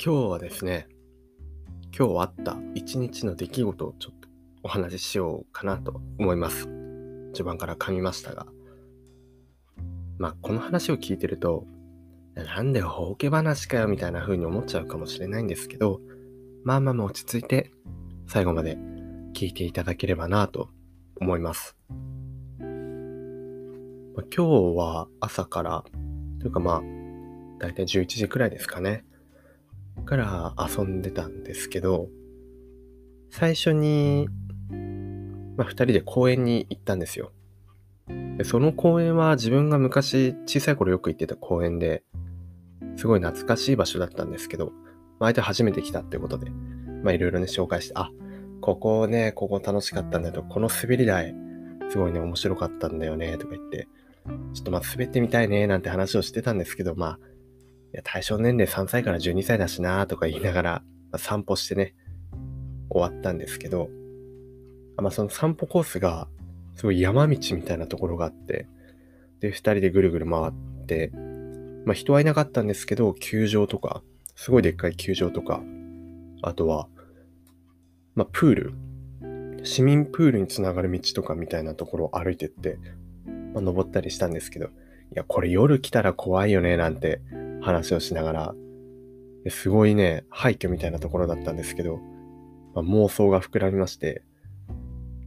今日はですね、今日あった一日の出来事をちょっとお話ししようかなと思います。序盤から噛みましたが。まあ、この話を聞いてると、なんでほうけ話かよみたいな風に思っちゃうかもしれないんですけど、まあまあまあ落ち着いて最後まで聞いていただければなと思います。今日は朝から、というかまあ、だいたい11時くらいですかね。から遊んでたんですけど、最初に、まあ、2人で公園に行ったんですよ。でその公園は自分が昔小さい頃よく行ってた公園ですごい懐かしい場所だったんですけど、まあ、相手初めて来たってことで、まあいろいろね紹介して、あ、ここね、ここ楽しかったんだけど、この滑り台、すごいね、面白かったんだよね、とか言って、ちょっとまあ滑ってみたいね、なんて話をしてたんですけど、まあ、いや、対象年齢3歳から12歳だしなとか言いながら、ま、散歩してね、終わったんですけど、まあ、その散歩コースが、すごい山道みたいなところがあって、で、2人でぐるぐる回って、まあ、人はいなかったんですけど、球場とか、すごいでっかい球場とか、あとは、まあ、プール、市民プールにつながる道とかみたいなところを歩いてって、まあ、登ったりしたんですけど、いや、これ夜来たら怖いよね、なんて話をしながら、すごいね、廃墟みたいなところだったんですけど、まあ、妄想が膨らみまして、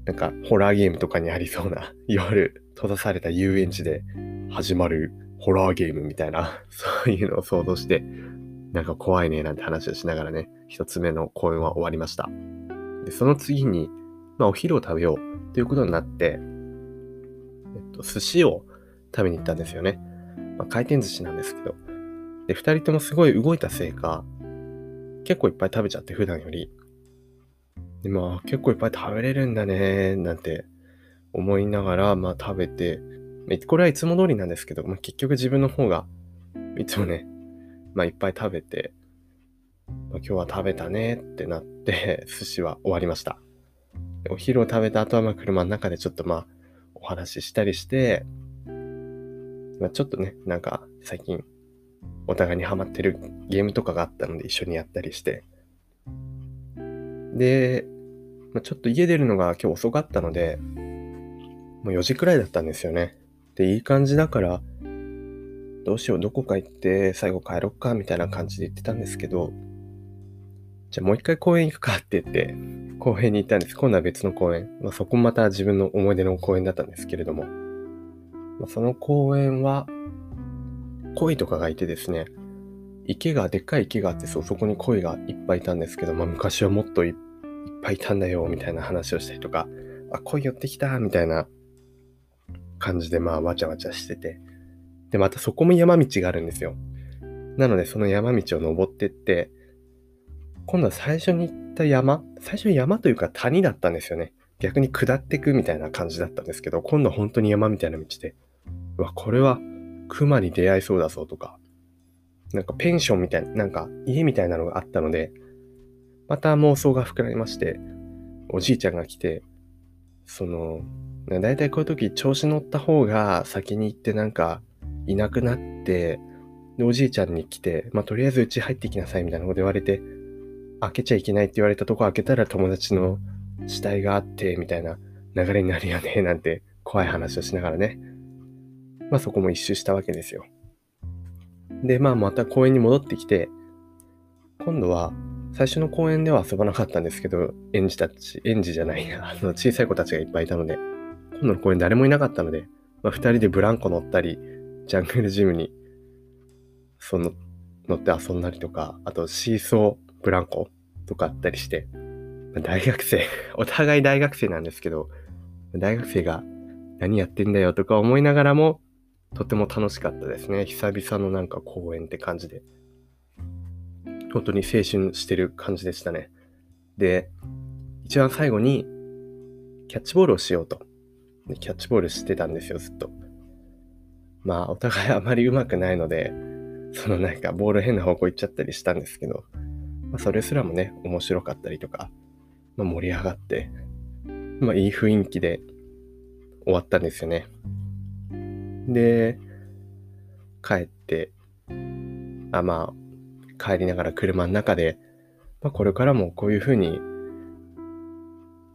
なんかホラーゲームとかにありそうな 夜閉ざされた遊園地で始まるホラーゲームみたいな、そういうのを想像して、なんか怖いねなんて話をしながらね、一つ目の公演は終わりました。で、その次に、まあお昼を食べようということになって、えっと、寿司を食べに行ったんですよね。まあ、回転寿司なんですけど、で、二人ともすごい動いたせいか、結構いっぱい食べちゃって、普段より。で、まあ、結構いっぱい食べれるんだね、なんて思いながら、まあ食べて、これはいつも通りなんですけど、まあ、結局自分の方が、いつもね、まあいっぱい食べて、まあ、今日は食べたねってなって、寿司は終わりました。お昼を食べた後は、まあ車の中でちょっとまあ、お話ししたりして、まあ、ちょっとね、なんか最近お互いにハマってるゲームとかがあったので一緒にやったりして。で、まあ、ちょっと家出るのが今日遅かったので、もう4時くらいだったんですよね。で、いい感じだから、どうしよう、どこか行って最後帰ろっか、みたいな感じで言ってたんですけど、じゃあもう一回公園行くかって言って、公園に行ったんです。今度は別の公園。まあ、そこまた自分の思い出の公園だったんですけれども、まあ、その公園は、鯉とかがいてですね、池が、でっかい池があってそ、そこに鯉がいっぱいいたんですけど、まあ昔はもっといっぱいいたんだよ、みたいな話をしたりとか、あ、鯉寄ってきた、みたいな感じでまあわちゃわちゃしてて。で、またそこも山道があるんですよ。なのでその山道を登ってって、今度は最初に行った山、最初に山というか谷だったんですよね。逆に下ってくみたいな感じだったんですけど、今度は本当に山みたいな道で、うわ、これは熊に出会いそうだぞとか、なんかペンションみたいな、なんか家みたいなのがあったので、また妄想が膨らみまして、おじいちゃんが来て、その、だいたいこういう時調子乗った方が先に行ってなんかいなくなって、で、おじいちゃんに来て、まあ、とりあえずうち入ってきなさいみたいなこと言われて、開けちゃいけないって言われたとこ開けたら友達の死体があって、みたいな流れになるよね、なんて怖い話をしながらね、まあそこも一周したわけですよ。で、まあまた公園に戻ってきて、今度は最初の公園では遊ばなかったんですけど、園児たち、園児じゃないな、あの小さい子たちがいっぱいいたので、今度の公園誰もいなかったので、まあ、二人でブランコ乗ったり、ジャングルジムに、その、乗って遊んだりとか、あとシーソーブランコとかあったりしてま、大学生、お互い大学生なんですけど、大学生が何やってんだよとか思いながらも、とても楽しかったですね。久々のなんか公園って感じで。本当に青春してる感じでしたね。で、一番最後に、キャッチボールをしようと。キャッチボールしてたんですよ、ずっと。まあ、お互いあまり上手くないので、そのなんかボール変な方向行っちゃったりしたんですけど、まあ、それすらもね、面白かったりとか、まあ、盛り上がって、まあ、いい雰囲気で終わったんですよね。で、帰って、あ、まあ、帰りながら車の中で、まあ、これからもこういう風に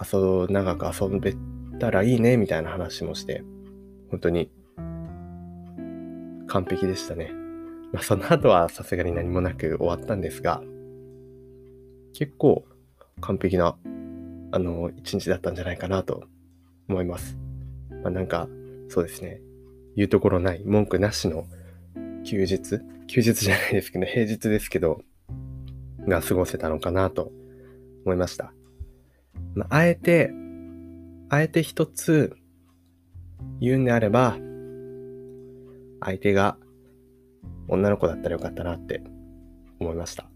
遊長く遊べたらいいねみたいな話もして本当に完璧でしたね。まあ、その後はさすがに何もなく終わったんですが結構完璧なあの一日だったんじゃないかなと思います。まあ、なんかそうですね言うところない文句なしの休日？休日じゃないですけど、平日ですけど、が過ごせたのかなと思いました。まあ、あえて、あえて一つ言うんであれば、相手が女の子だったらよかったなって思いました。